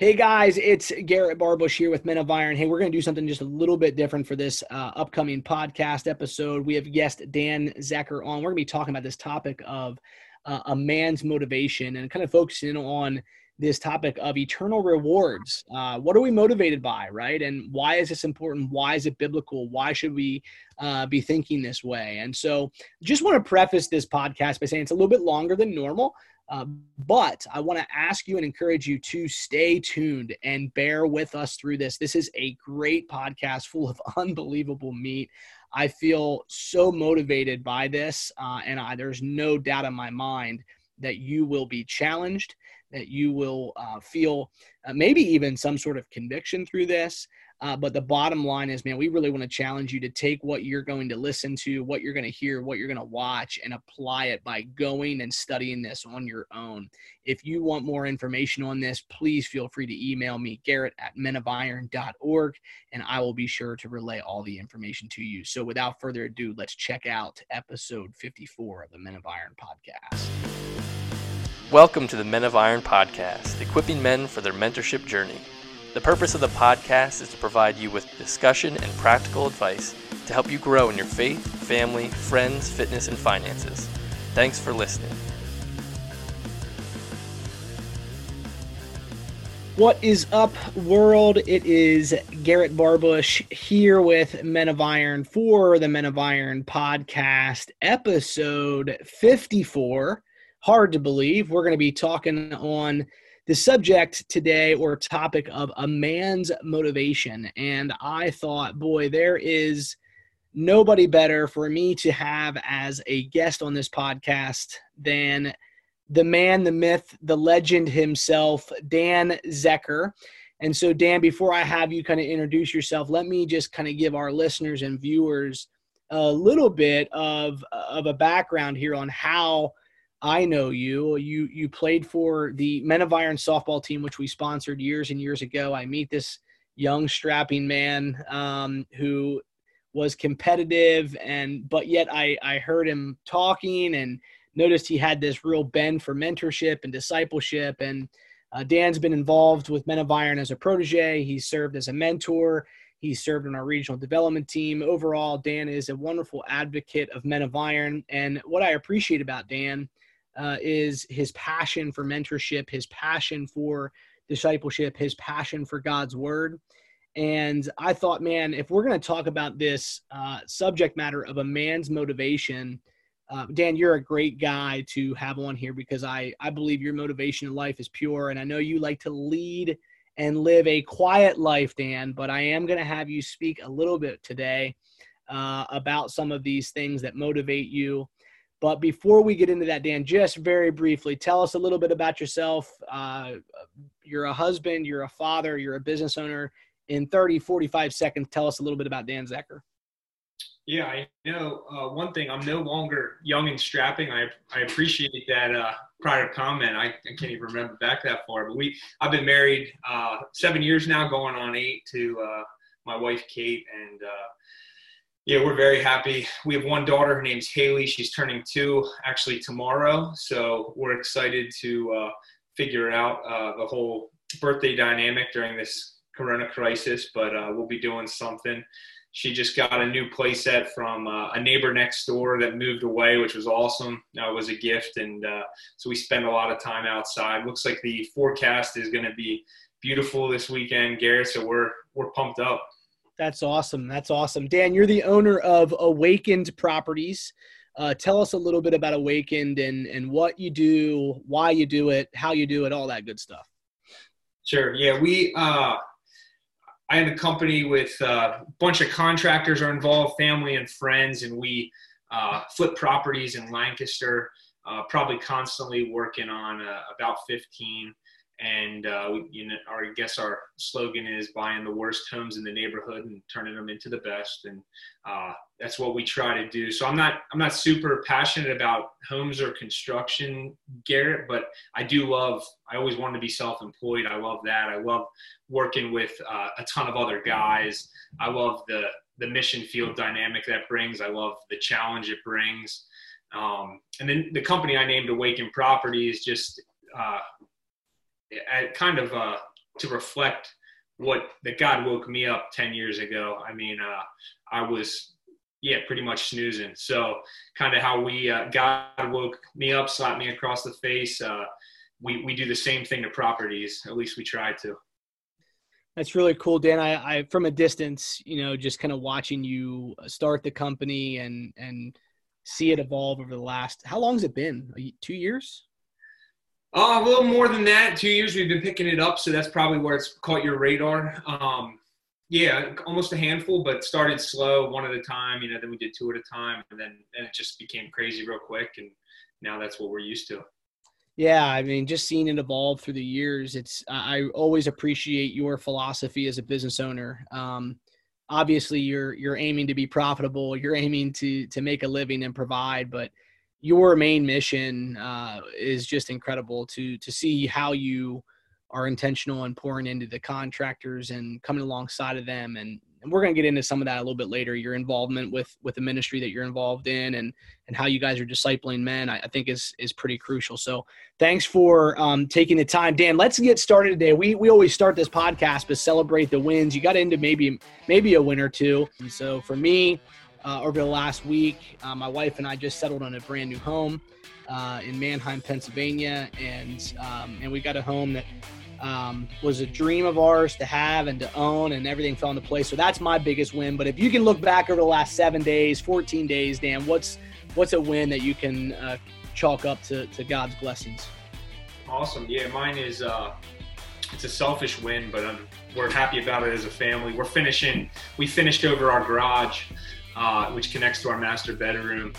Hey guys, it's Garrett Barbush here with Men of Iron. Hey, we're going to do something just a little bit different for this uh, upcoming podcast episode. We have guest Dan Zecker on. We're going to be talking about this topic of uh, a man's motivation and kind of focusing on this topic of eternal rewards. Uh, what are we motivated by, right? And why is this important? Why is it biblical? Why should we uh, be thinking this way? And so, just want to preface this podcast by saying it's a little bit longer than normal. Uh, but I want to ask you and encourage you to stay tuned and bear with us through this. This is a great podcast full of unbelievable meat. I feel so motivated by this, uh, and I, there's no doubt in my mind that you will be challenged, that you will uh, feel uh, maybe even some sort of conviction through this. Uh, but the bottom line is, man, we really want to challenge you to take what you're going to listen to, what you're going to hear, what you're going to watch, and apply it by going and studying this on your own. If you want more information on this, please feel free to email me, Garrett at menofiron.org, and I will be sure to relay all the information to you. So without further ado, let's check out episode 54 of the Men of Iron podcast. Welcome to the Men of Iron podcast, equipping men for their mentorship journey. The purpose of the podcast is to provide you with discussion and practical advice to help you grow in your faith, family, friends, fitness, and finances. Thanks for listening. What is up, world? It is Garrett Barbush here with Men of Iron for the Men of Iron podcast, episode 54. Hard to believe. We're going to be talking on the subject today or topic of a man's motivation. And I thought, boy, there is nobody better for me to have as a guest on this podcast than the man, the myth, the legend himself, Dan Zecker. And so, Dan, before I have you kind of introduce yourself, let me just kind of give our listeners and viewers a little bit of, of a background here on how I know you. You you played for the Men of Iron softball team, which we sponsored years and years ago. I meet this young strapping man um, who was competitive and but yet I I heard him talking and noticed he had this real bend for mentorship and discipleship and uh, Dan's been involved with Men of Iron as a protege. He served as a mentor. He served on our regional development team. Overall, Dan is a wonderful advocate of Men of Iron. And what I appreciate about Dan uh, is his passion for mentorship, his passion for discipleship, his passion for God's word. And I thought, man, if we're going to talk about this uh, subject matter of a man's motivation, uh, Dan, you're a great guy to have on here because I, I believe your motivation in life is pure. And I know you like to lead and live a quiet life, Dan, but I am going to have you speak a little bit today uh, about some of these things that motivate you but before we get into that, Dan, just very briefly, tell us a little bit about yourself. Uh, you're a husband, you're a father, you're a business owner. In 30, 45 seconds, tell us a little bit about Dan Zecker. Yeah, I know uh, one thing. I'm no longer young and strapping. I I appreciate that uh, prior comment. I, I, can't even remember back that far. But we I've been married uh, seven years now, going on eight to uh, my wife Kate, and uh, yeah, we're very happy. We have one daughter. Her name's Haley. She's turning two actually tomorrow. So we're excited to uh, figure out uh, the whole birthday dynamic during this corona crisis. But uh, we'll be doing something. She just got a new playset from uh, a neighbor next door that moved away, which was awesome. That was a gift. And uh, so we spend a lot of time outside. Looks like the forecast is going to be beautiful this weekend, Garrett. So we're, we're pumped up. That's awesome. That's awesome. Dan, you're the owner of Awakened Properties. Uh, tell us a little bit about Awakened and, and what you do, why you do it, how you do it, all that good stuff. Sure. Yeah, we. Uh, I am a company with uh, a bunch of contractors are involved, family and friends, and we uh, flip properties in Lancaster. Uh, probably constantly working on uh, about 15 and uh, you know, our, I guess our slogan is buying the worst homes in the neighborhood and turning them into the best, and uh, that's what we try to do. So I'm not I'm not super passionate about homes or construction, Garrett, but I do love. I always wanted to be self-employed. I love that. I love working with uh, a ton of other guys. I love the the mission field dynamic that brings. I love the challenge it brings. Um, and then the company I named Awaken Properties just uh, kind of uh, to reflect what that God woke me up 10 years ago. I mean, uh, I was, yeah, pretty much snoozing. So kind of how we, uh, God woke me up, slapped me across the face. Uh, we, we do the same thing to properties. At least we try to. That's really cool, Dan. I, I from a distance, you know, just kind of watching you start the company and and see it evolve over the last. How long has it been? Two years? Oh, a little more than that. Two years we've been picking it up, so that's probably where it's caught your radar. Um, yeah, almost a handful, but started slow, one at a time. You know, then we did two at a time, and then and it just became crazy real quick, and now that's what we're used to. Yeah, I mean, just seeing it evolve through the years, it's I always appreciate your philosophy as a business owner. Um, obviously, you're you're aiming to be profitable, you're aiming to to make a living and provide, but your main mission uh, is just incredible to to see how you are intentional and pouring into the contractors and coming alongside of them. And, and we're going to get into some of that a little bit later your involvement with with the ministry that you're involved in and and how you guys are discipling men i, I think is is pretty crucial. So thanks for um, taking the time. Dan let's get started today. We we always start this podcast to celebrate the wins. You got into maybe maybe a win or two. And so for me uh, over the last week. Uh, my wife and I just settled on a brand new home uh, in Manheim, Pennsylvania, and um, and we got a home that um, was a dream of ours to have and to own, and everything fell into place. So that's my biggest win. But if you can look back over the last seven days, 14 days, Dan, what's what's a win that you can uh, chalk up to, to God's blessings? Awesome. Yeah, mine is uh, it's a selfish win, but I'm, we're happy about it as a family. We're finishing. We finished over our garage uh, which connects to our master bedroom.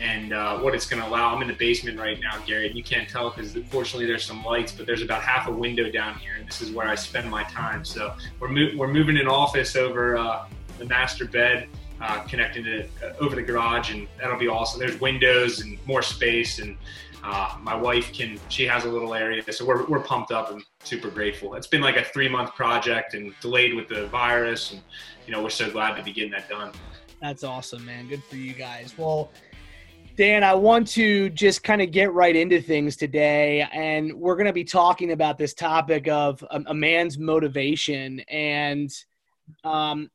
And uh, what it's going to allow, I'm in the basement right now, Gary, you can't tell because fortunately there's some lights, but there's about half a window down here, and this is where I spend my time. So we're, mo- we're moving an office over uh, the master bed, uh, connecting it uh, over the garage, and that'll be awesome. There's windows and more space, and uh, my wife can, she has a little area, so we're, we're pumped up and super grateful. It's been like a three month project and delayed with the virus, and you know we're so glad to be getting that done. That's awesome, man. Good for you guys. Well, Dan, I want to just kind of get right into things today. And we're going to be talking about this topic of a, a man's motivation. And um,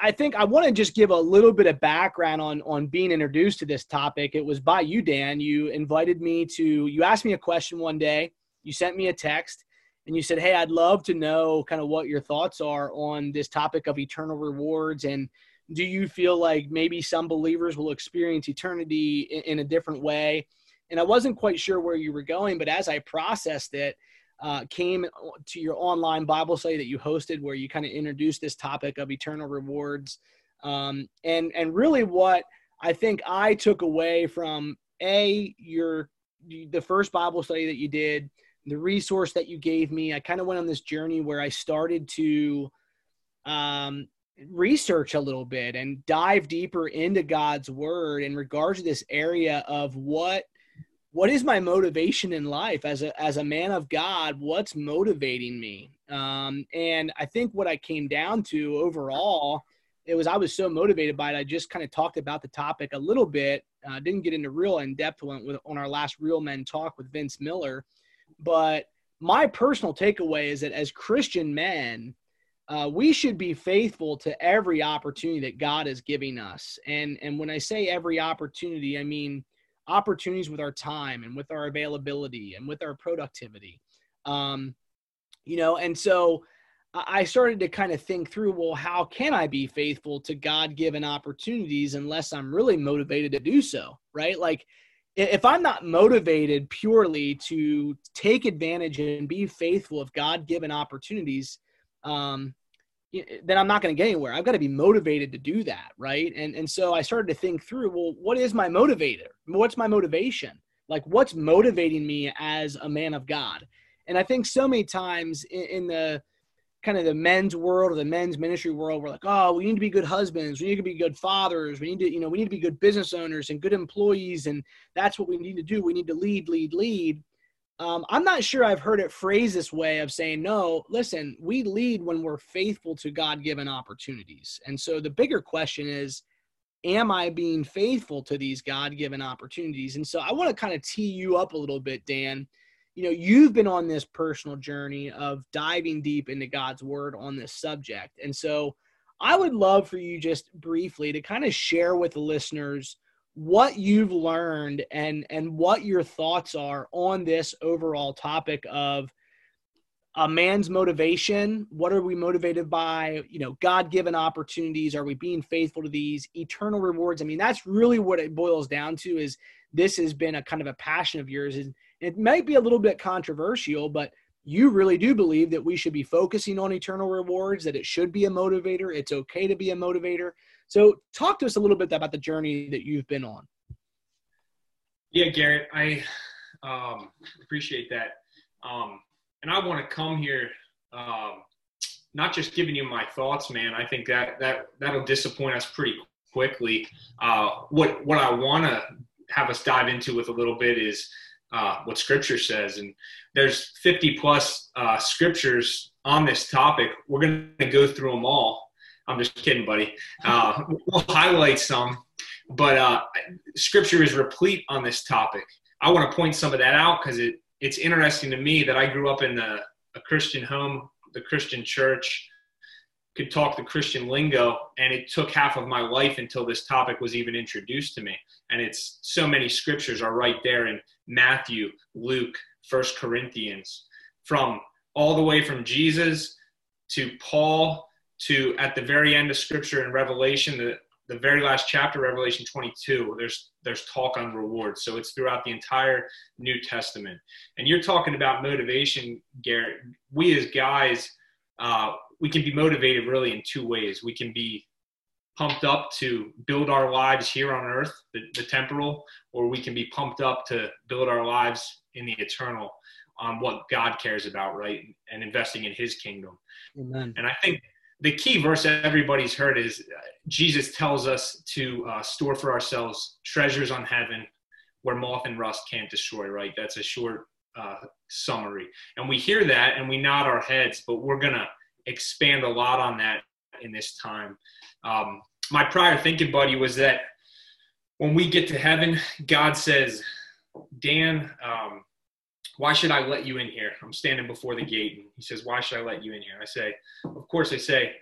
I think I want to just give a little bit of background on, on being introduced to this topic. It was by you, Dan. You invited me to, you asked me a question one day, you sent me a text, and you said, Hey, I'd love to know kind of what your thoughts are on this topic of eternal rewards and do you feel like maybe some believers will experience eternity in, in, a different way? And i wasn't quite sure where you were going but as i processed it uh, came to your online bible study that you hosted where you kind of introduced this topic of eternal rewards um, and and really what i think i took away from a your the first bible study that you did the resource that you gave me i kind of went on this journey where i started to um, research a little bit and dive deeper into God's word in regards to this area of what what is my motivation in life as a as a man of God? What's motivating me? Um, and I think what I came down to overall, it was I was so motivated by it. I just kind of talked about the topic a little bit. Uh, didn't get into real in depth on, with, on our last Real Men talk with Vince Miller, but my personal takeaway is that as Christian men, uh, we should be faithful to every opportunity that God is giving us. And and when I say every opportunity, I mean opportunities with our time and with our availability and with our productivity. Um, you know, and so I started to kind of think through, well, how can I be faithful to God given opportunities unless I'm really motivated to do so, right? Like if I'm not motivated purely to take advantage and be faithful of God given opportunities, um, Eh, then I'm not going to get anywhere. I've got to be motivated to do that, right? And and so I started to think through, well, what is my motivator? What's my motivation? Like, what's motivating me as a man of God? And I think so many times in, in the kind of the men's world or the men's ministry world, we're like, oh, we need to be good husbands, we need to be good fathers, we need to, you know, we need to be good business owners and good employees, and that's what we need to do. We need to lead, lead, lead. Um, I'm not sure I've heard it phrased this way of saying, no, listen, we lead when we're faithful to God given opportunities. And so the bigger question is, am I being faithful to these God given opportunities? And so I want to kind of tee you up a little bit, Dan, you know, you've been on this personal journey of diving deep into God's word on this subject. And so I would love for you just briefly to kind of share with the listeners what you've learned and and what your thoughts are on this overall topic of a man's motivation. What are we motivated by? You know god-given opportunities. Are we being faithful to these? Eternal rewards. I mean that's really what it boils down to is this has been a kind of a passion of yours. And it might be a little bit controversial but you really do believe that we should be focusing on eternal rewards that it should be a motivator. It's okay to be a motivator so talk to us a little bit about the journey that you've been on yeah garrett i um, appreciate that um, and I want to come here, um, not just giving you my thoughts, man. I think that that that'll disappoint us pretty quickly. Uh, what what I want to have us dive into with a little bit is uh, what Scripture says, and there's 50 plus uh, scriptures on this topic. We're going to go through them all. I'm just kidding, buddy. Uh, we'll highlight some, but uh, Scripture is replete on this topic. I want to point some of that out because it it's interesting to me that I grew up in a, a Christian home, the Christian church, could talk the Christian lingo, and it took half of my life until this topic was even introduced to me. And it's so many scriptures are right there in Matthew, Luke, First Corinthians, from all the way from Jesus to Paul to at the very end of scripture in Revelation, the, the very last chapter, Revelation 22, there's there's talk on rewards. So it's throughout the entire New Testament. And you're talking about motivation, Garrett. We as guys, uh, we can be motivated really in two ways. We can be pumped up to build our lives here on earth, the, the temporal, or we can be pumped up to build our lives in the eternal on what God cares about, right? And investing in his kingdom. Amen. And I think the key verse everybody's heard is uh, Jesus tells us to uh, store for ourselves treasures on heaven where moth and rust can't destroy, right? That's a short uh, summary. And we hear that and we nod our heads, but we're going to expand a lot on that in this time. Um, my prior thinking, buddy, was that when we get to heaven, God says, Dan, um, why should I let you in here? I'm standing before the gate. And he says, why should I let you in here? I say, of course, I say,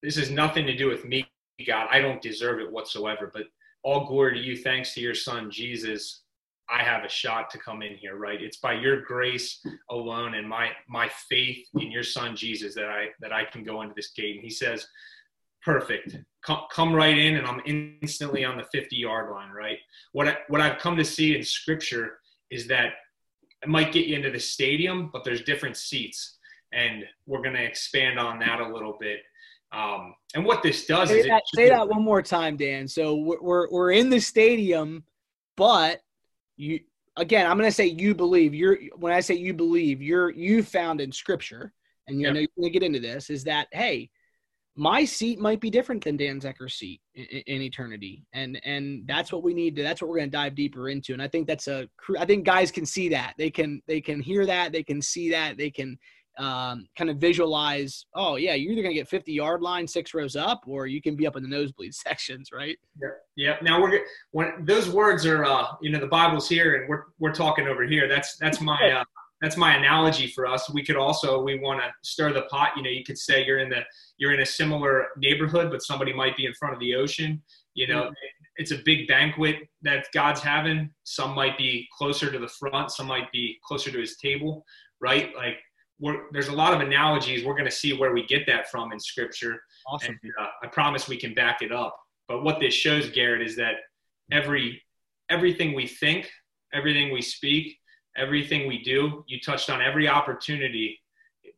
this has nothing to do with me, God. I don't deserve it whatsoever, but all glory to you. Thanks to your son, Jesus. I have a shot to come in here, right? It's by your grace alone and my my faith in your son Jesus that I that I can go into this gate. And he says, perfect. Come, come right in, and I'm instantly on the 50 yard line, right? What I, what I've come to see in Scripture is that it might get you into the stadium, but there's different seats, and we're going to expand on that a little bit. Um, and what this does say is that, say that one more time, Dan. So we're we're in the stadium, but you again, I'm going to say you believe. You're when I say you believe, you're you found in Scripture, and you yep. know you're going to get into this. Is that hey, my seat might be different than Dan Zecker's seat in, in, eternity, and and that's what we need to. That's what we're going to dive deeper into. And I think that's a. I think guys can see that. They can they can hear that. They can see that. They can um, kind of visualize. Oh yeah, you're either going to get 50 yard line, six rows up, or you can be up in the nosebleed sections, right? Yeah. Yeah. Now we're when those words are, uh, you know, the Bible's here, and we're we're talking over here. That's that's my. Uh, that's my analogy for us. We could also we want to stir the pot. You know, you could say you're in the you're in a similar neighborhood, but somebody might be in front of the ocean. You know, mm-hmm. it's a big banquet that God's having. Some might be closer to the front, some might be closer to his table, right? Like there's a lot of analogies. We're going to see where we get that from in Scripture. Awesome. And, uh, I promise we can back it up. But what this shows, Garrett, is that every everything we think, everything we speak, everything we do, you touched on every opportunity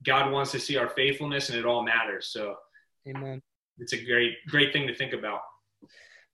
God wants to see our faithfulness, and it all matters. So, Amen. It's a great, great thing to think about.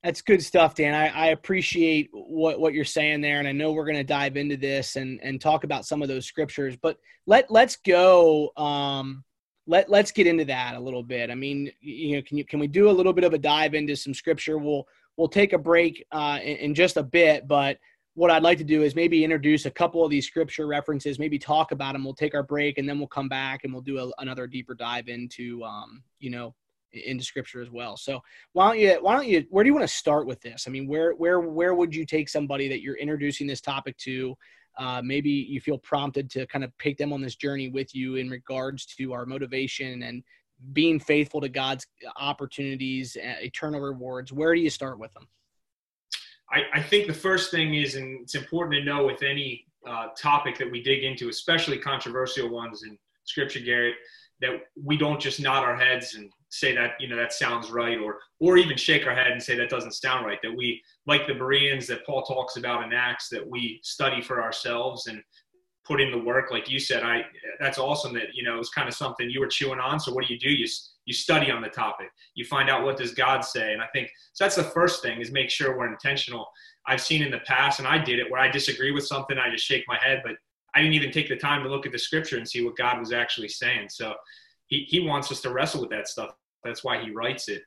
That's good stuff, Dan. I, I appreciate what, what you're saying there, and I know we're going to dive into this and and talk about some of those scriptures. But let let's go. Um, let let's get into that a little bit. I mean, you know, can you can we do a little bit of a dive into some scripture? We'll we'll take a break uh, in, in just a bit, but what I'd like to do is maybe introduce a couple of these scripture references, maybe talk about them. We'll take our break and then we'll come back and we'll do a, another deeper dive into, um, you know, into scripture as well. So why don't you, why don't you, where do you want to start with this? I mean, where, where, where would you take somebody that you're introducing this topic to? uh, maybe you feel prompted to kind of take them on this journey with you in regards to our motivation and being faithful to God's opportunities, eternal rewards, where do you start with them? I, I think the first thing is, and it's important to know with any uh, topic that we dig into, especially controversial ones in Scripture, Garrett, that we don't just nod our heads and say that you know that sounds right, or or even shake our head and say that doesn't sound right. That we, like the Bereans that Paul talks about in Acts, that we study for ourselves and put in the work. Like you said, I that's awesome that you know it's kind of something you were chewing on. So what do you do? You you study on the topic. You find out what does God say, and I think so. That's the first thing is make sure we're intentional. I've seen in the past, and I did it where I disagree with something, I just shake my head, but I didn't even take the time to look at the scripture and see what God was actually saying. So he, he wants us to wrestle with that stuff. That's why he writes it.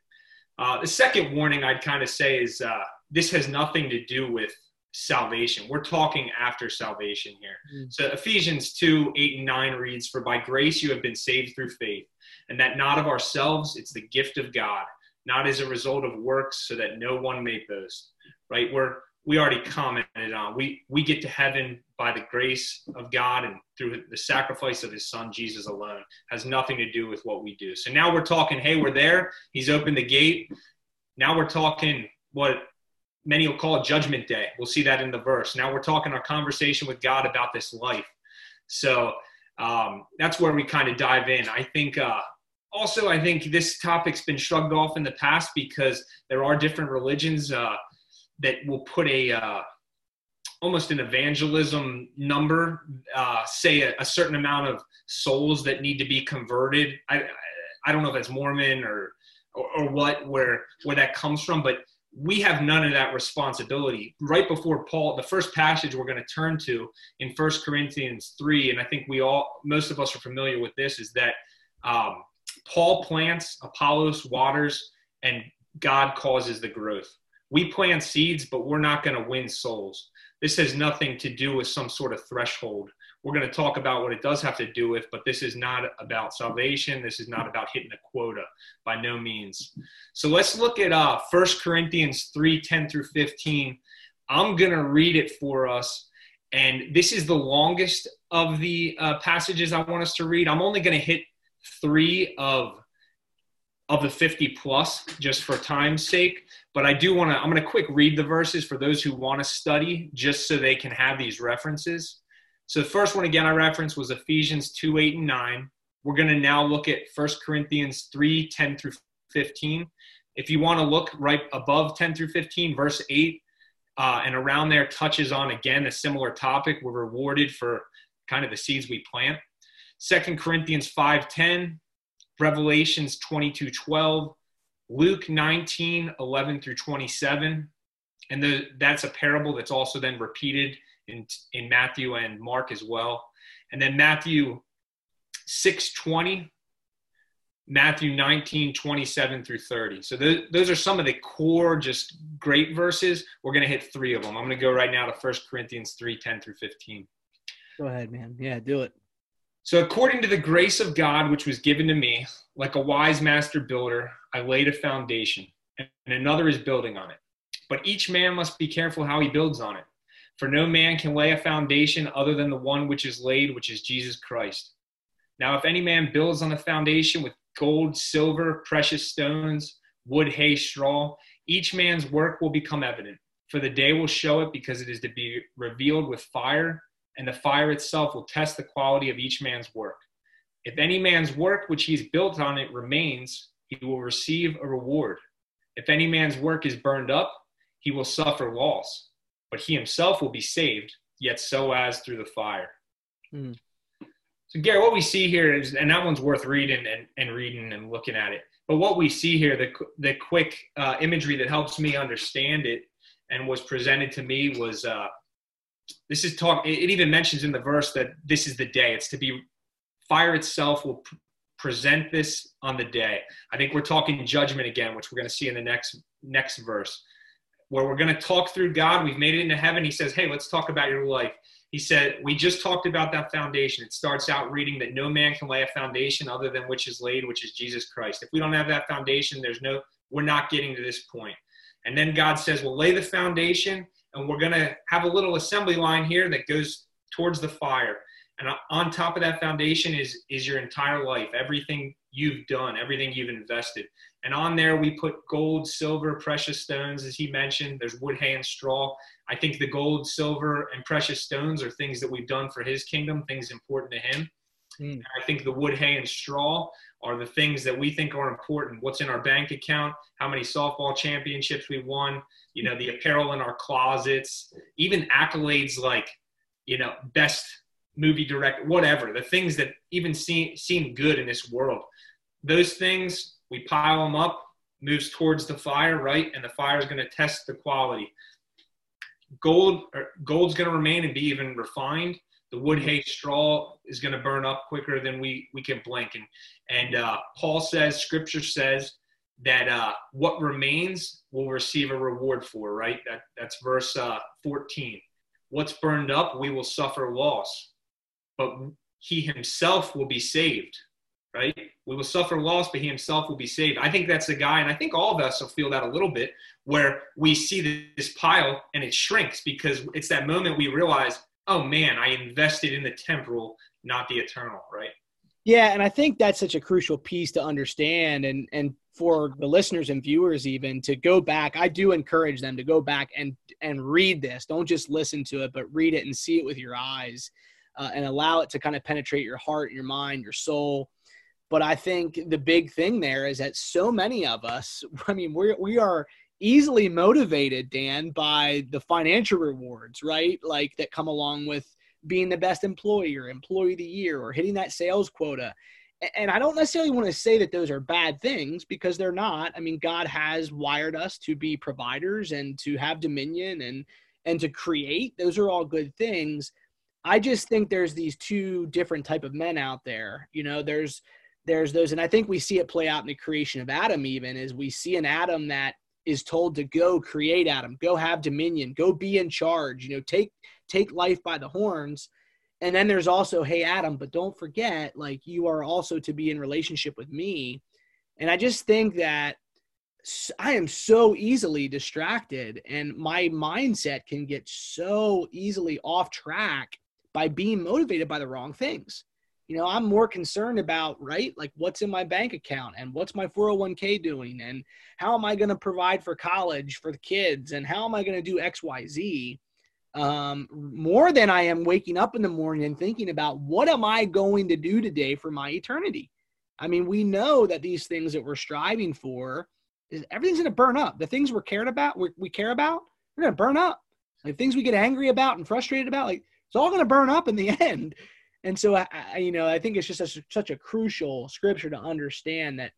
Uh, the second warning I'd kind of say is uh, this has nothing to do with salvation. We're talking after salvation here. Mm. So Ephesians 2 8 and 9 reads, For by grace you have been saved through faith, and that not of ourselves, it's the gift of God, not as a result of works, so that no one may boast. Right? We're we already commented on. We we get to heaven by the grace of God and through the sacrifice of his son Jesus alone. Has nothing to do with what we do. So now we're talking, hey, we're there. He's opened the gate. Now we're talking what many will call judgment day. We'll see that in the verse. Now we're talking our conversation with God about this life. So um, that's where we kind of dive in. I think uh, also, I think this topic's been shrugged off in the past because there are different religions. Uh, that will put a uh, almost an evangelism number, uh, say a, a, certain amount of souls that need to be converted. I I don't know if that's Mormon or, or or, what where where that comes from, but we have none of that responsibility. Right before Paul, the first passage we're going to turn to in First Corinthians three, and I think we all most of us are familiar with this, is that um, Paul plants, Apollos waters, and God causes the growth we plant seeds, but we're not going to win souls. This has nothing to do with some sort of threshold. We're going to talk about what it does have to do with, but this is not about salvation. This is not about hitting a quota by no means. So let's look at uh, 1 Corinthians 3 10 through 15. I'm going to read it for us. And this is the longest of the uh, passages I want us to read. I'm only going to hit three of of the 50 plus just for time's sake. But i do want to i'm going to quick read the verses for those who want to study just so they can have these references. So the first one again i referenced was ephesians 2 8 and 9 we're going to now look at 1 corinthians 3 10 through 15 if you want to look right above 10 through 15 verse 8 uh, and around there touches on again a similar topic. We're rewarded for kind of the seeds we plant Second corinthians 5 10 Revelations 22 12, Luke 19 11 through 27. And the, that's a parable that's also then repeated in, in Matthew and Mark as well. And then Matthew 6 20, Matthew 19 27 through 30. So those, those are some of the core, just great verses. We're going to hit three of them. I'm going to go right now to 1 Corinthians 3 10 through 15. Go ahead, man. Yeah, do it. So, according to the grace of God, which was given to me, like a wise master builder, I laid a foundation, and another is building on it. But each man must be careful how he builds on it. For no man can lay a foundation other than the one which is laid, which is Jesus Christ. Now, if any man builds on the foundation with gold, silver, precious stones, wood, hay, straw, each man's work will become evident, for the day will show it because it is to be revealed with fire and the fire itself will test the quality of each man's work. If any man's work which he's built on it remains, he will receive a reward. If any man's work is burned up, he will suffer loss, but he himself will be saved, yet so as through the fire. Hmm. So, Gary, what we see here is, and that one's worth reading and, and reading and looking at it. But what we see here, the, the quick uh, imagery that helps me understand it and was presented to me was uh, this is talk it even mentions in the verse that this is the day. It's to be fire itself will pr- present this on the day. I think we're talking judgment again which we're going to see in the next next verse. Where we're going to talk through god we've made it into heaven. He says hey let's talk about your life. He said we just talked about that foundation. It starts out reading that no man can lay a foundation other than which is laid which is jesus christ. If we don't have that foundation there's no we're not getting to this point. And then god says well lay the foundation and we're going to have a little assembly line here that goes towards the fire. And on top of that foundation is is your entire life, everything you've done, everything you've invested. And on there we put gold, silver, precious stones, as he mentioned. There's wood, hay, and straw. I think the gold, silver, and precious stones are things that we've done for his kingdom, things important to him. Mm. I think the wood, hay, and straw are the things that we think are important. What's in our bank account, how many softball championships we won, you know, the apparel in our closets, even accolades like, you know, best movie director, whatever, the things that even seem, seem good in this world. Those things, we pile them up, moves towards the fire, right? And the fire is going to test the quality. Gold, er, gold's going to remain and be even refined the wood hay straw is going to burn up quicker than we we can blink and and uh, paul says scripture says that uh, what remains will receive a reward for right? That that's verse uh, 14 what's burned up we will suffer loss but he himself will be saved right? We will suffer loss but he himself will be saved. I think that's the guy and i think all of us will feel that a little bit where we see this pile and it shrinks because it's that moment we realize oh man, I invested in the temporal, not the eternal, right? Yeah, and I think that's such a crucial piece to understand and and for the listeners and viewers even to go back. I do encourage them to go back and and read this. Don't just listen to it, but read it and see it with your eyes uh, and allow it to kind of penetrate your heart, your mind, your soul. But I think the big thing there is that so many of us, I mean, we we are easily motivated, Dan, by the financial rewards, right? Like that come along with being the best employee or employee of the year or hitting that sales quota. And I don't necessarily want to say that those are bad things because they're not. I mean, God has wired us to be providers and to have dominion and and to create. Those are all good things. I just think there's these two different type of men out there. You know, there's there's those and I think we see it play out in the creation of Adam even is we see an Adam that is told to go create Adam, go have dominion, go be in charge, you know, take take life by the horns. And then there's also, hey Adam, but don't forget, like you are also to be in relationship with me. And I just think that I am so easily distracted and my mindset can get so easily off track by being motivated by the wrong things you know i'm more concerned about right like what's in my bank account and what's my 401k doing and how am i going to provide for college for the kids and how am i going to do xyz um, more than i am waking up in the morning and thinking about what am i going to do today for my eternity. I mean we know that these things that we're striving for is everything's going to burn up. The things we're cared about we, we care about they're going to burn up. Like things we get angry about and frustrated about like it's all going to burn up in the end and so I, I, you know i think it's just a, such a crucial scripture to understand that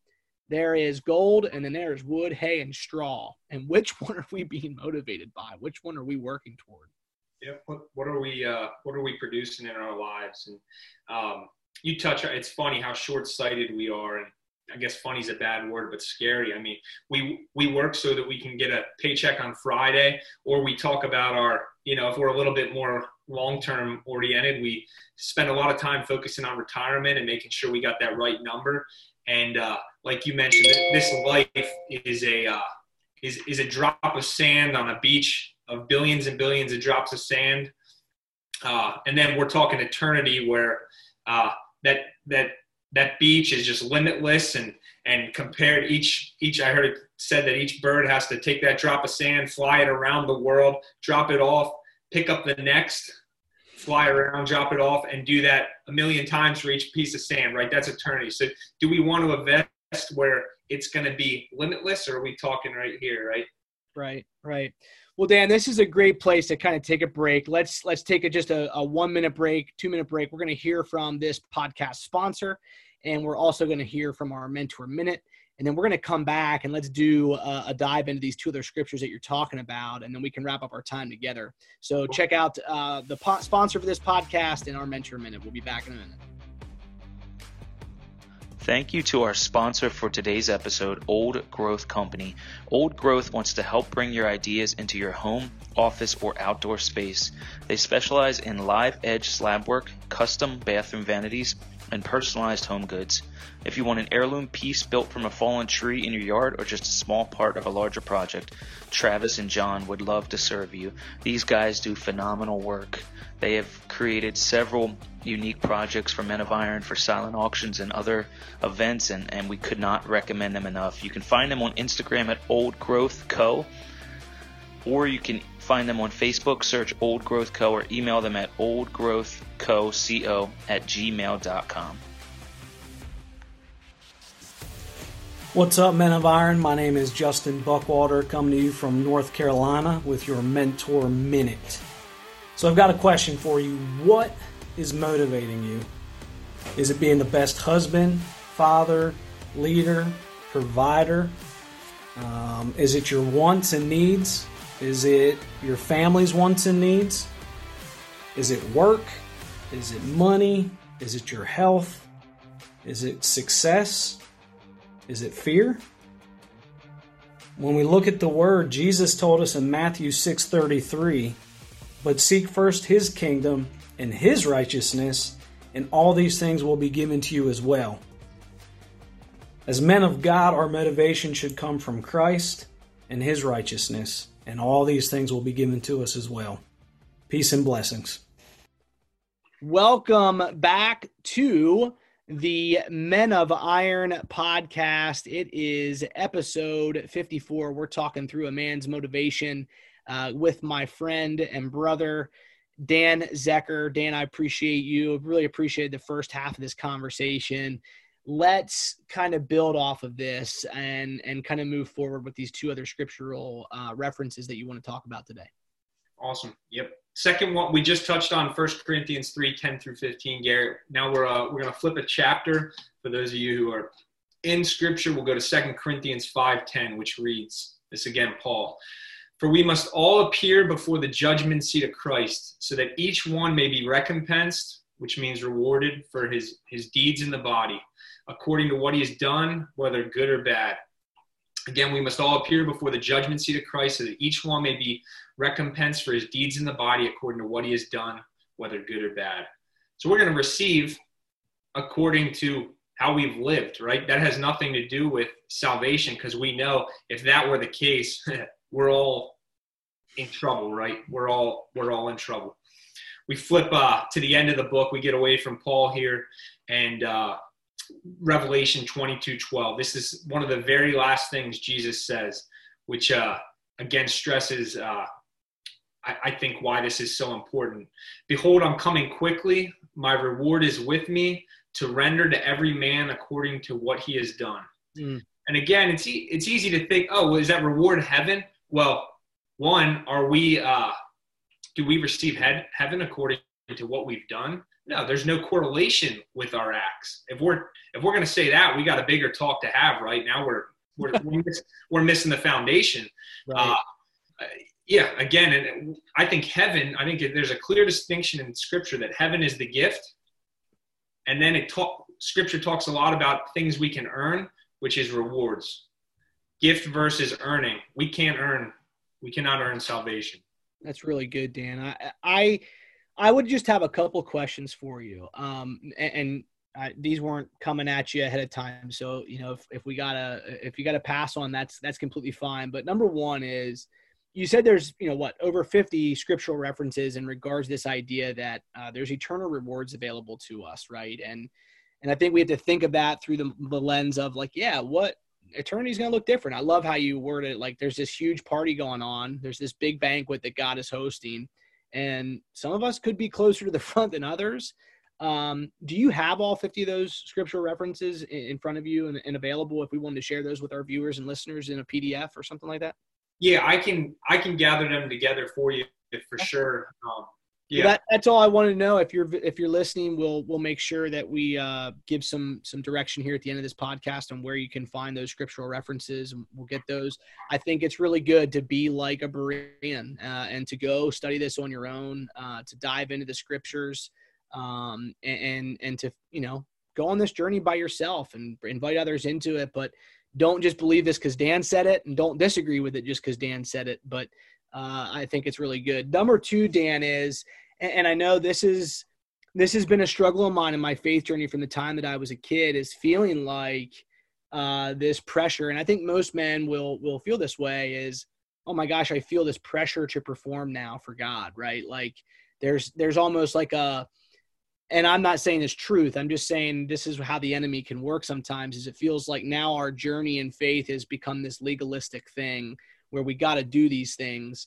there is gold and then there's wood hay and straw. And which one are we being motivated by? Which one are we working toward? Yeah what, what are we uh, what are we producing in our lives? And um, you touch it's funny how short-sighted we are. And I guess funny is a bad word, but scary. I mean, we we work so that we can get a paycheck on Friday, or we talk about our, you know, if we're a little bit more long term oriented. We spend a lot of time focusing on retirement and making sure we got that right number. And uh, like you mentioned, this life is a uh, is is a drop of sand on a beach of billions and billions of drops of sand. Uh, and then we're talking eternity, where uh, that that that beach is just limitless and and compared each each I heard it said that each bird has to take that drop of sand, fly it around the world, drop it off, pick up the next, fly around, drop it off, and do that a million times for each piece of sand, right? That's eternity. So, do we want to invest where it's going to be limitless, or are we talking right here, right? Right, right. Well, Dan, this is a great place to kind of take a break. Let's let's take a, just a, a one minute break, two minute break. We're going to hear from this podcast sponsor, and we're also going to hear from our mentor minute and then we're going to come back and let's do a, a, dive into these two other scriptures that you're talking about and then we can wrap up our time together so check out uh, the po- sponsor for this podcast and our mentor minute we'll be back in a minute Thank you to our sponsor for today's episode, Old Growth Company. Old Growth wants to help bring your ideas into your home, office, or outdoor space. They specialize in live edge slab work, custom bathroom vanities, and personalized home goods. If you want an heirloom piece built from a fallen tree in your yard or just a small part of a larger project, Travis and John would love to serve you. These guys do phenomenal work. They have created several unique projects for Men of Iron for silent auctions and other events, and, and we could not recommend them enough. You can find them on Instagram at Old Growth Co. Or you can find them on Facebook, search Old Growth Co. or email them at oldgrowthco at gmail.com. What's up, Men of Iron? My name is Justin Buckwater, coming to you from North Carolina with your Mentor Minute. So, I've got a question for you. What is motivating you? Is it being the best husband, father, leader, provider? Um, is it your wants and needs? Is it your family's wants and needs? Is it work? Is it money? Is it your health? Is it success? Is it fear? When we look at the word, Jesus told us in Matthew 6:33, "But seek first his kingdom and his righteousness, and all these things will be given to you as well." As men of God, our motivation should come from Christ and his righteousness and all these things will be given to us as well. Peace and blessings. Welcome back to the Men of Iron podcast. It is episode 54. We're talking through a man's motivation uh, with my friend and brother, Dan Zecker. Dan, I appreciate you. Really appreciate the first half of this conversation let's kind of build off of this and and kind of move forward with these two other scriptural uh, references that you want to talk about today. Awesome. Yep. Second one we just touched on First corinthians 3 10 through 15 garrett now we're uh, we're going to flip a chapter. For those of you who are in scripture we'll go to Second corinthians 5 10 which reads this again paul. For we must all appear before the judgment seat of christ so that each one may be recompensed which means rewarded for his his deeds in the body according to what he has done, whether good or bad. Again, we must all appear before the judgment seat of Christ so that each one may be recompensed for his deeds in the body according to what he has done, whether good or bad. So we're going to receive according to how we've lived, right? That has nothing to do with salvation because we know if that were the case, we're all in trouble, right? We're all we're all in trouble. We flip uh, to the end of the book. We get away from Paul here, and uh, Revelation 22 12. This is one of the very last things Jesus says, which uh, again stresses, uh, I, I think, why this is so important. Behold, I'm coming quickly. My reward is with me to render to every man according to what he has done. Mm. And again, it's, e- it's easy to think, oh, well, is that reward heaven? Well, one, are we, uh, do we receive he- heaven according to what we've done? No, there's no correlation with our acts. If we're if we're going to say that, we got a bigger talk to have. Right now, we're we're we're, miss, we're, missing the foundation. Right. Uh, yeah, again, and I think heaven. I think there's a clear distinction in Scripture that heaven is the gift, and then it talk. Scripture talks a lot about things we can earn, which is rewards. Gift versus earning. We can't earn. We cannot earn salvation. That's really good, Dan. I I I would just have a couple questions for you. Um, and, and uh, these weren't coming at you ahead of time, so you know if, if we gotta if you gotta pass on, that's that's completely fine. But number one is you said there's you know what over 50 scriptural references in regards to this idea that uh, there's eternal rewards available to us, right? And and I think we have to think of that through the, the lens of like, yeah, what eternity is going to look different. I love how you worded it. Like, there's this huge party going on. There's this big banquet that God is hosting and some of us could be closer to the front than others. Um, do you have all 50 of those scriptural references in, in front of you and, and, available if we wanted to share those with our viewers and listeners in a PDF or something like that? Yeah, I can I can gather them together for you for sure. Um, yeah, that, that's all I wanted to know. If you're if you're listening, we'll we'll make sure that we uh, give some some direction here at the end of this podcast on where you can find those scriptural references, and we'll get those. I think it's really good to be like a Berean uh, and to go study this on your own, uh, to dive into the scriptures, um, and and to you know go on this journey by yourself and invite others into it. But don't just believe this because Dan said it, and don't disagree with it just because Dan said it. But uh, I think it's really good. Number two, Dan, is, and, and I know this is this has been a struggle of mine in my faith journey from the time that I was a kid is feeling like uh, this pressure. And I think most men will, will feel this way is, oh my gosh, I feel this pressure to perform now for God, right? Like there's, there's almost like a, and I'm not saying this truth. I'm just saying this is how the enemy can work sometimes is it feels like now our journey in faith has become this legalistic thing where we got to do these things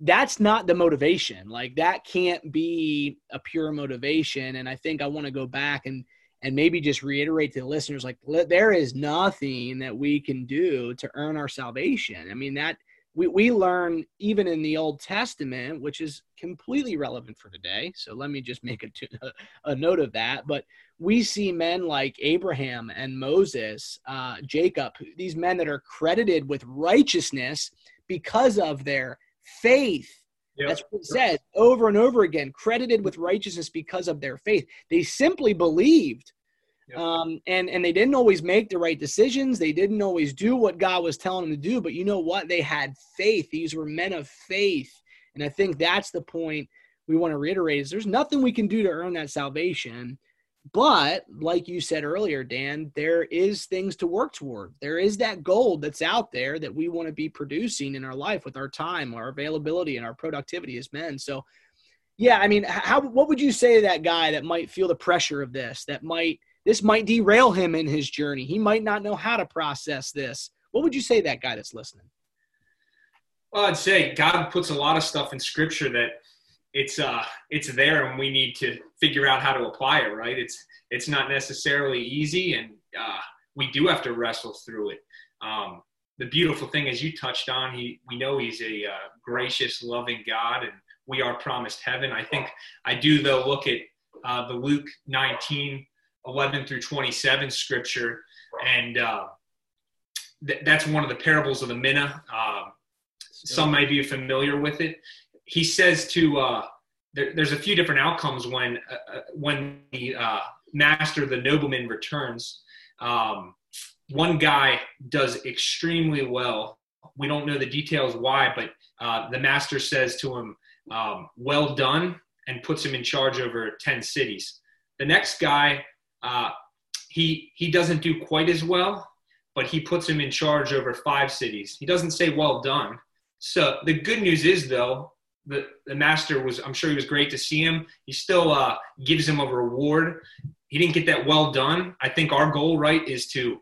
that's not the motivation. Like that can't be a pure motivation. And i think i want to go back and and maybe just reiterate to the listeners like there is nothing that we can do to earn our salvation. I mean that we, we learn even in the old testament which is completely relevant for today so let me just make a, a note of that but we see men like abraham and moses uh, jacob these men that are credited with righteousness because of their faith. Yep. That's what it said over and over again, credited with righteousness because of their faith. They simply believed. Um, and, and they didn't always make the right decisions. They didn't always do what God was telling them to do. But you know what? They had faith. These were men of faith. And I think that's the point we want to reiterate is there's nothing we can do to earn that salvation. But like you said earlier, Dan, there is things to work toward. There is that gold that's out there that we want to be producing in our life with our time, our availability, and our productivity as men. So, yeah, I mean, how what would you say to that guy that might feel the pressure of this? That might this might derail him in his journey. He might not know how to process this. What would you say to that guy that's listening? Well, I'd say God puts a lot of stuff in Scripture that it's uh it's there and we need to figure out how to apply it right it's it's not necessarily easy and uh, we do have to wrestle through it um, the beautiful thing as you touched on he we know he's a uh, gracious loving god and we are promised heaven i think i do though look at uh, the luke 19 11 through 27 scripture and uh, th- that's one of the parables of the mina um, some may be familiar with it he says to uh, there, there's a few different outcomes when uh, uh, when the uh, master, the nobleman, returns. Um, one guy does extremely well. We don't know the details why, but uh, the master says to him, um, "Well done," and puts him in charge over ten cities. The next guy, uh, he he doesn't do quite as well, but he puts him in charge over five cities. He doesn't say "well done." So the good news is, though, the, the master was i'm sure he was great to see him. He still uh, gives him a reward. He didn't get that well done. I think our goal right is to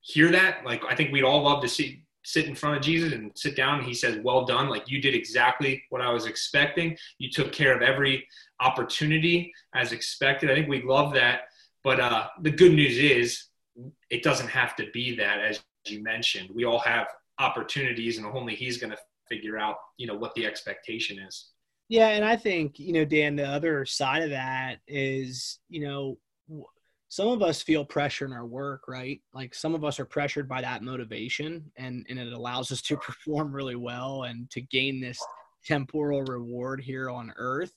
hear that. Like i think we'd all love to see sit in front of jesus and sit down. And he says well done. Like you did exactly what i was expecting. You took care of every opportunity as expected. I think we'd love that but uh, the good news is it doesn't have to be that as you mentioned. We all have opportunities and only he's going to figure out you know what the expectation is. Yeah and i think you know dan the other side of that is you know some of us feel pressure in our work right? Like some of us are pressured by that motivation and and it allows us to perform really well and to gain this temporal reward here on earth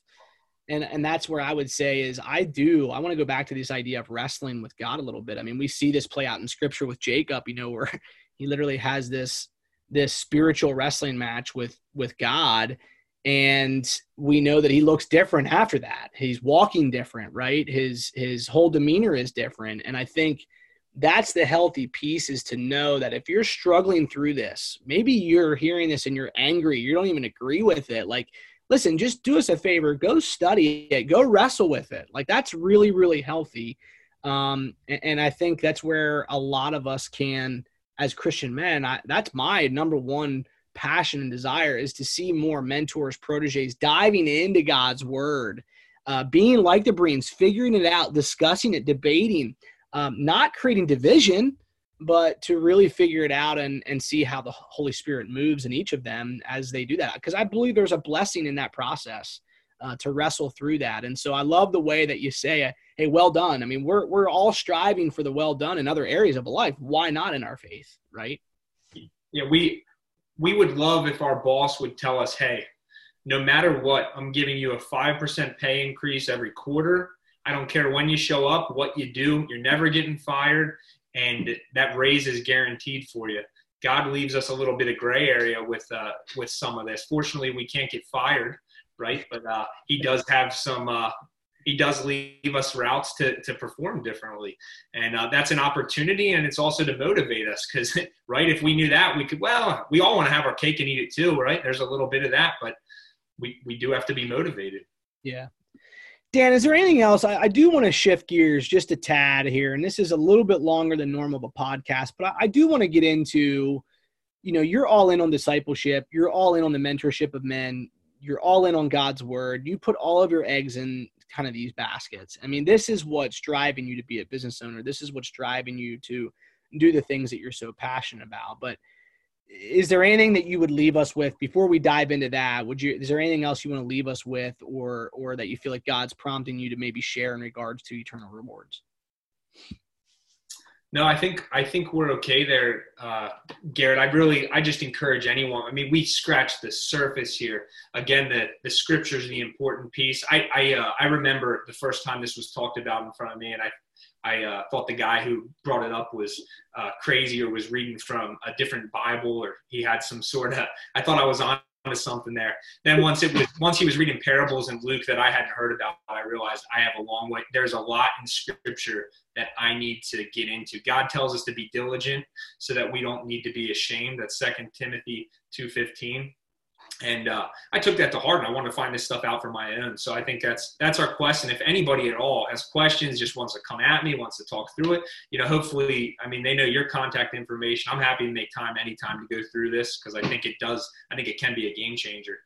and and that's where i would say is i do i want to go back to this idea of wrestling with god a little bit. I mean we see this play out in scripture with jacob you know where he literally has this this spiritual wrestling match with with God. And we know that he looks different after that. He's walking different right? His his whole demeanor is different. And i think that's the healthy piece is to know that if you're struggling through this maybe you're hearing this and you're angry you don't even agree with it like listen just do us a favor go study it go wrestle with it. Like that's really really healthy. Um and, and i think that's where a lot of us can as Christian men, I, that's my number one passion and desire is to see more mentors, proteges diving into God's word, uh, being like the Bereans, figuring it out, discussing it, debating, um, not creating division, but to really figure it out and, and see how the Holy Spirit moves in each of them as they do that. Because I believe there's a blessing in that process uh, to wrestle through that. And so I love the way that you say, hey, well done. I mean, we're, we're all striving for the well done in other areas of life. Why not in our faith, right? Yeah, we, we would love if our boss would tell us, hey, no matter what, I'm giving you a 5% pay increase every quarter. I don't care when you show up, what you do, you're never getting fired, and that raise is guaranteed for you. God leaves us a little bit of gray area with uh, with some of this. Fortunately, we can't get fired, right? But uh, he does have some uh, he does leave us routes to, to perform differently. And uh, that's an opportunity. And it's also to motivate us because, right, if we knew that, we could, well, we all want to have our cake and eat it too, right? There's a little bit of that, but we, we do have to be motivated. Yeah. Dan, is there anything else? I, I do want to shift gears just a tad here. And this is a little bit longer than normal of a podcast, but I, I do want to get into, you know, you're all in on discipleship, you're all in on the mentorship of men you're all in on God's word. You put all of your eggs in kind of these baskets. I mean, this is what's driving you to be a business owner. This is what's driving you to do the things that you're so passionate about. But is there anything that you would leave us with before we dive into that? Would you is there anything else you want to leave us with or or that you feel like God's prompting you to maybe share in regards to eternal rewards? No, I think I think we're okay there, uh, Garrett. I really I just encourage anyone. I mean, we scratched the surface here. Again, the the scriptures the important piece. I I uh, I remember the first time this was talked about in front of me, and I I uh, thought the guy who brought it up was uh, crazy or was reading from a different Bible or he had some sort of. I thought I was on to something there. Then once it was once he was reading parables in Luke that I hadn't heard about, I realized I have a long way. There's a lot in Scripture that I need to get into. God tells us to be diligent so that we don't need to be ashamed. That's Second Timothy two fifteen. And uh, I took that to heart, and I want to find this stuff out for my own. So I think that's that's our quest. And if anybody at all has questions, just wants to come at me, wants to talk through it, you know, hopefully, I mean, they know your contact information. I'm happy to make time anytime to go through this because I think it does. I think it can be a game changer.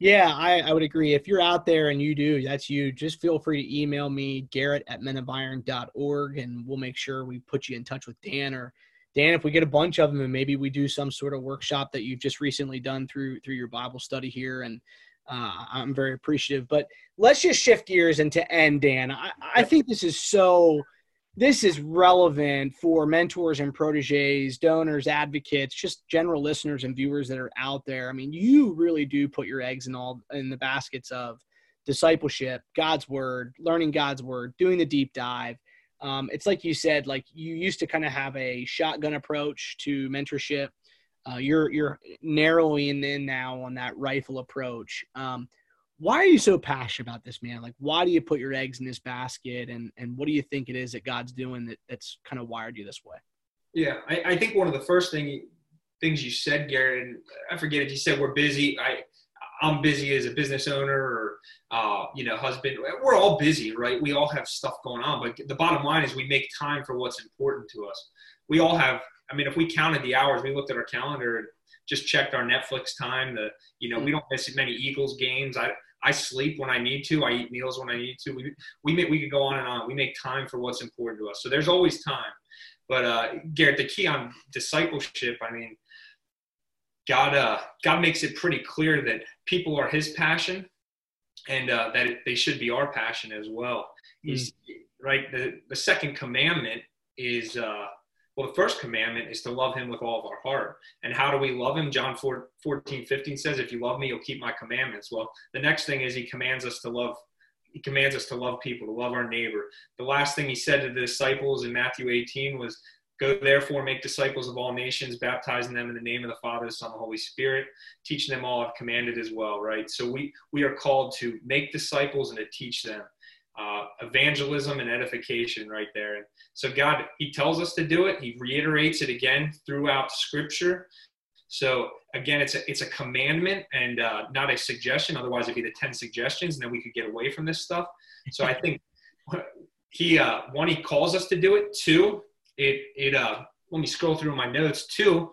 Yeah, I, I would agree. If you're out there and you do, that's you. Just feel free to email me, Garrett at menofiron.org, and we'll make sure we put you in touch with Dan or Dan, if we get a bunch of them and maybe we do some sort of workshop that you've just recently done through through your Bible study here, and uh, I'm very appreciative. But let's just shift gears and to end, Dan. I, I think this is so this is relevant for mentors and proteges, donors, advocates, just general listeners and viewers that are out there. I mean, you really do put your eggs in all in the baskets of discipleship, God's word, learning God's word, doing the deep dive um, it's like you said, like you used to kind of have a shotgun approach to mentorship. Uh, you're you're narrowing in now on that rifle approach. Um, why are you so passionate about this, man? Like, why do you put your eggs in this basket, and and what do you think it is that God's doing that that's kind of wired you this way? Yeah, I, I think one of the first thing things you said, Garrett, I forget if you said we're busy. I I'm busy as a business owner or uh, you know husband. We're all busy, right? We all have stuff going on, but the bottom line is we make time for what's important to us. We all have. I mean, if we counted the hours, we looked at our calendar and just checked our Netflix time. The you know we don't miss many Eagles games. I I sleep when I need to. I eat meals when I need to. We we make, we could go on and on. We make time for what's important to us. So there's always time. But uh, Garrett, the key on discipleship, I mean, God, uh, God makes it pretty clear that people are His passion, and uh, that they should be our passion as well. He's mm. right. The the second commandment is uh, well, the first commandment is to love Him with all of our heart. And how do we love Him? John 4, 14, 15 says, "If you love Me, you'll keep My commandments." Well, the next thing is He commands us to love he commands us to love people, to love our neighbor. The last thing he said to the disciples in Matthew 18 was, Go therefore, make disciples of all nations, baptizing them in the name of the Father, the Son, and the Holy Spirit, teaching them all I've commanded as well, right? So we, we are called to make disciples and to teach them. Uh, evangelism and edification right there. And so God, He tells us to do it. He reiterates it again throughout Scripture. So again, it's a it's a commandment and uh, not a suggestion. Otherwise, it'd be the ten suggestions, and then we could get away from this stuff. So I think he uh, one he calls us to do it. Two, it it uh let me scroll through my notes too.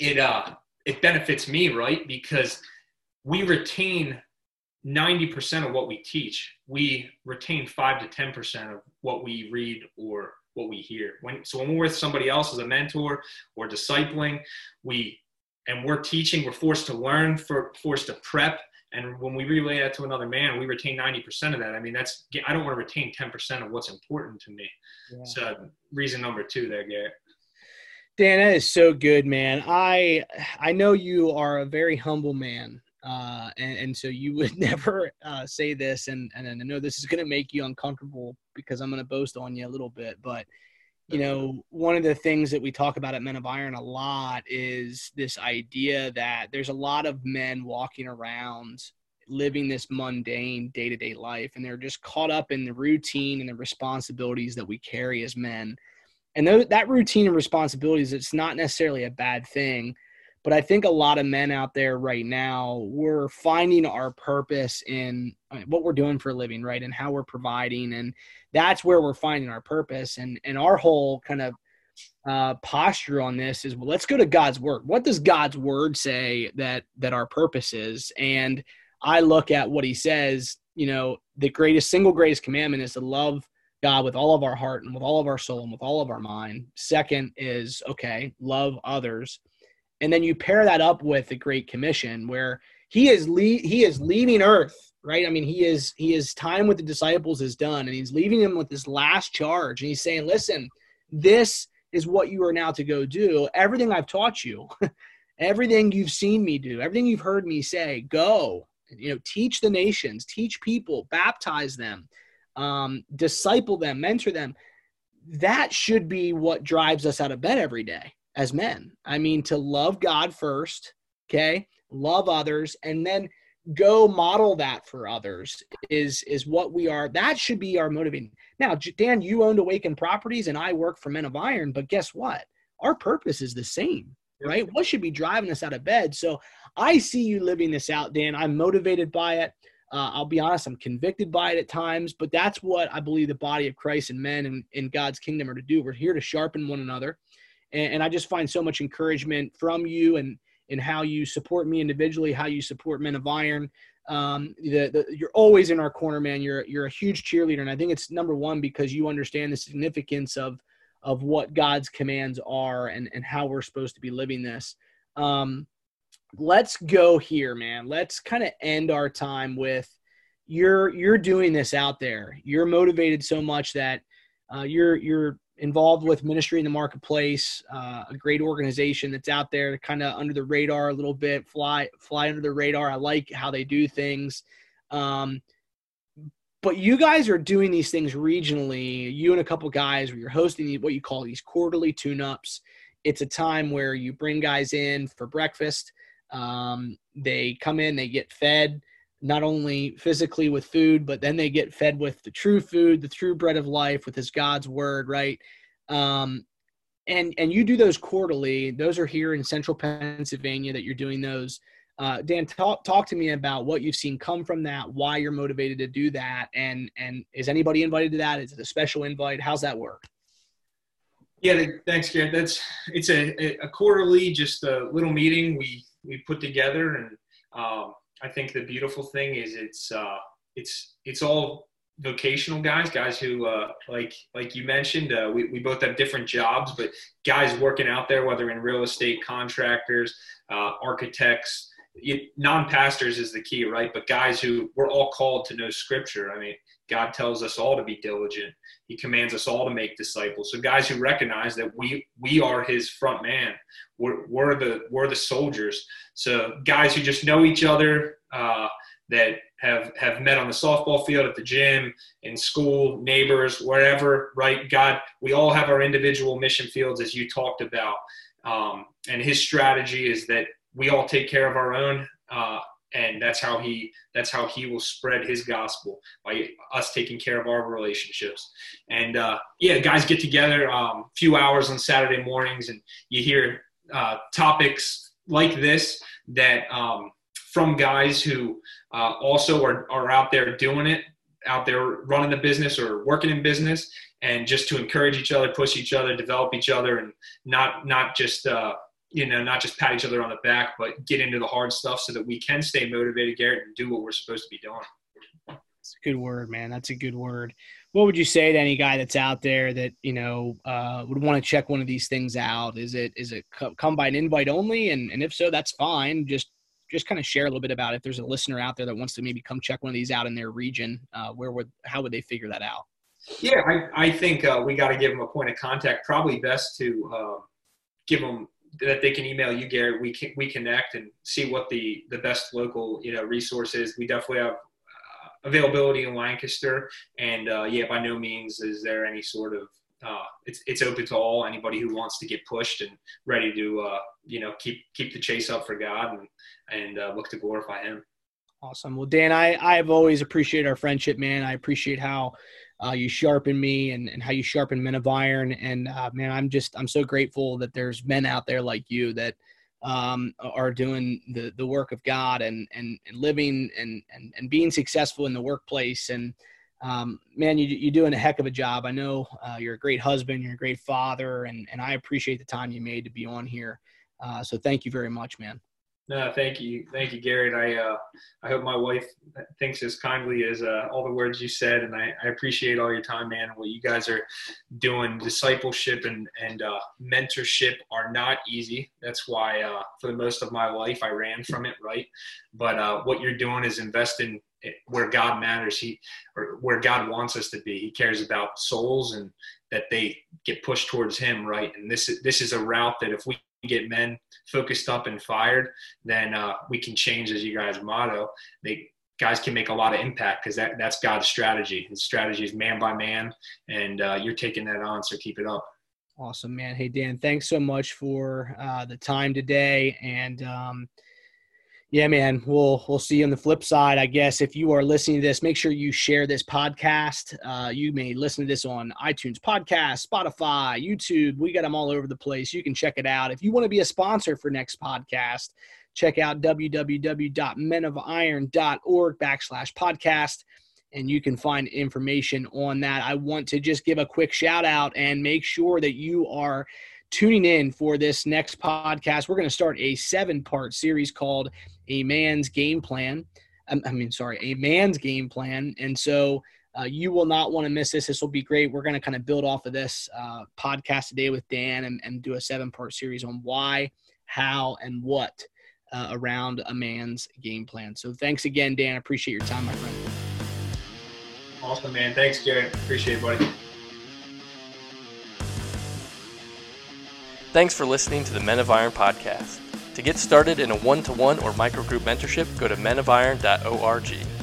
It uh it benefits me, right? Because we retain 90% of what we teach. We retain 5 to 10% of what we read or what we hear. When so when we're with somebody else as a mentor or discipling, we and we're teaching, we're forced to learn, for forced to prep. And when we relay that to another man, we retain 90% of that. I mean, that's, I don't want to retain 10% of what's important to me. Yeah. So reason number two there, Garrett. Dan, that is so good, man. I, I know you are a very humble man. Uh, and, and so you would never uh, say this, and, and I know this is going to make you uncomfortable because I'm going to boast on you a little bit, but you know, one of the things that we talk about at Men of Iron a lot is this idea that there's a lot of men walking around living this mundane day to day life, and they're just caught up in the routine and the responsibilities that we carry as men. And that routine and responsibilities, it's not necessarily a bad thing, but I think a lot of men out there right now, we're finding our purpose in uh, what we're doing for a living, right, and how we're providing, and that's where we're finding our purpose. And and our whole kind of uh, posture on this is well let's go to god's word. What does god's word say that that our purpose is? And i look at what he says you know the greatest single greatest commandment is to love god with all of our heart and with all of our soul and with all of our mind. Second is okay love others and then you pair that up with the great commission where he is le- he is leaving earth right i mean he is he is time with the disciples is done and he's leaving them with this last charge and he's saying listen this is what you are now to go do. Everything I've taught you, everything you've seen me do, everything you've heard me say, go. You know, teach the nations, teach people, baptize them, um, disciple them, mentor them. That should be what drives us out of bed every day as men. I mean, to love God first, okay, love others, and then go model that for others is is what we are. That should be our motivating. Now dan you owned awaken properties and i work for men of iron but guess what? Our purpose is the same right? What should be driving us out of bed? So i see you living this out dan. I'm motivated by it. Uh, i'll be honest i'm convicted by it at times but that's what i believe the body of christ and men in, in god's kingdom are to do. We're here to sharpen one another and, and i just find so much encouragement from you and in how you support me individually, how you support Men of Iron. Um, the, the, you're always in our corner, man. You're you're a huge cheerleader, and I think it's number one because you understand the significance of of what God's commands are and and how we're supposed to be living this. Um, let's go here, man. Let's kind of end our time with you're you're doing this out there. You're motivated so much that uh, you're you're involved with ministry in the marketplace, uh, a great organization that's out there, kind of under the radar a little bit, fly fly under the radar. I like how they do things. Um, but you guys are doing these things regionally. You and a couple guys, where you're hosting what you call these quarterly tune-ups. It's a time where you bring guys in for breakfast. Um, they come in, they get fed not only physically with food, but then they get fed with the true food, the true bread of life, with His God's word, right? Um, and and you do those quarterly. Those are here in Central Pennsylvania that you're doing those. Uh, Dan, talk talk to me about what you've seen come from that, why you're motivated to do that, and and is anybody invited to that? Is it a special invite? How's that work? Yeah, thanks, Garrett. That's it's a, a quarterly, just a little meeting we we put together, and um, I think the beautiful thing is it's uh, it's it's all vocational guys, guys who uh, like like you mentioned, uh, we we both have different jobs, but guys working out there, whether in real estate, contractors, uh, non-pastors is the key, right? But guys who we're all called to know Scripture. I mean, God tells us all to be diligent. He commands us all to make disciples. So guys who recognize that we we are His front man. We're, we're the we're the soldiers. So guys who just know each other, uh, that have have met on the softball field, at the gym, in school, neighbors, wherever. Right? God, we all have our individual mission fields, as you talked about. Um, and His strategy is that we all take care of our own. Uh, and that's how he that's how he will spread his gospel by us taking care of our relationships and uh, yeah guys get together a um, few hours on saturday mornings and you hear uh, topics like this that um, from guys who uh, also are, are out there doing it out there running the business or working in business and just to encourage each other push each other develop each other and not not just uh, you know, not just pat each other on the back, but get into the hard stuff so that we can stay motivated, Garrett, and do what we're supposed to be doing. That's a good word, man. That's a good word. What would you say to any guy that's out there that you know uh, would want to check one of these things out? Is it is it come by an invite only? And and if so, that's fine. Just just kind of share a little bit about if there's a listener out there that wants to maybe come check one of these out in their region. Uh, where would how would they figure that out? Yeah, I, I think uh, we got to give them a point of contact. Probably best to uh, give them that they can email you, Gary. We can we connect and see what the the best local you know resource is. We definitely have uh, availability in Lancaster, and uh, yeah, by no means is there any sort of uh, it's it's open to all anybody who wants to get pushed and ready to uh, you know keep keep the chase up for God and and uh, look to glorify Him. Awesome. Well, Dan, I I've always appreciated our friendship, man. I appreciate how uh, you sharpen me and, and how you sharpen men of iron. And uh, man, I'm just I'm so grateful that there's men out there like you that um, are doing the the work of God and and, and living and, and and being successful in the workplace. And um, man, you, you're doing a heck of a job. I know uh, you're a great husband, you're a great father, and and I appreciate the time you made to be on here. Uh, so thank you very much, man. No, thank you, thank you, Garrett. I uh, I hope my wife thinks as kindly as uh, all the words you said, and I, I appreciate all your time, man. What you guys are doing, discipleship and and uh, mentorship are not easy. That's why uh, for the most of my life I ran from it, right? But uh, what you're doing is investing where God matters. He or where God wants us to be. He cares about souls and that they get pushed towards Him, right? And this is this is a route that if we get men focused up and fired, then uh, we can change, as you guys motto. They guys can make a lot of impact because that, that's God's strategy. His strategy is man by man, and uh, you're taking that on. So keep it up. Awesome, man. Hey, Dan, thanks so much for uh, the time today. And um, yeah, man, we'll we'll see you on the flip side. I guess if you are listening to this, make sure you share this podcast. Uh, you may listen to this on iTunes podcast, Spotify, YouTube. We got them all over the place. You can check it out. If you want to be a sponsor for next podcast, check out www.menofiron.org backslash podcast and you can find information on that. I want to just give a quick shout out and make sure that you are tuning in for this next podcast. We're going to start a seven part series called A Man's Game Plan. Um, I mean, sorry, A Man's Game Plan. And so uh, you will not want to miss this. This will be great. We're going to kind of build off of this uh, podcast today with Dan and, and do a seven part series on why, how, and what uh, around a man's game plan. So thanks again, Dan. Appreciate your time, my friend. Awesome, man. Thanks, Jared. Appreciate it, buddy. Thanks for listening to the Men of Iron podcast. To get started in a one to one or microgroup mentorship, go to menofiron.org.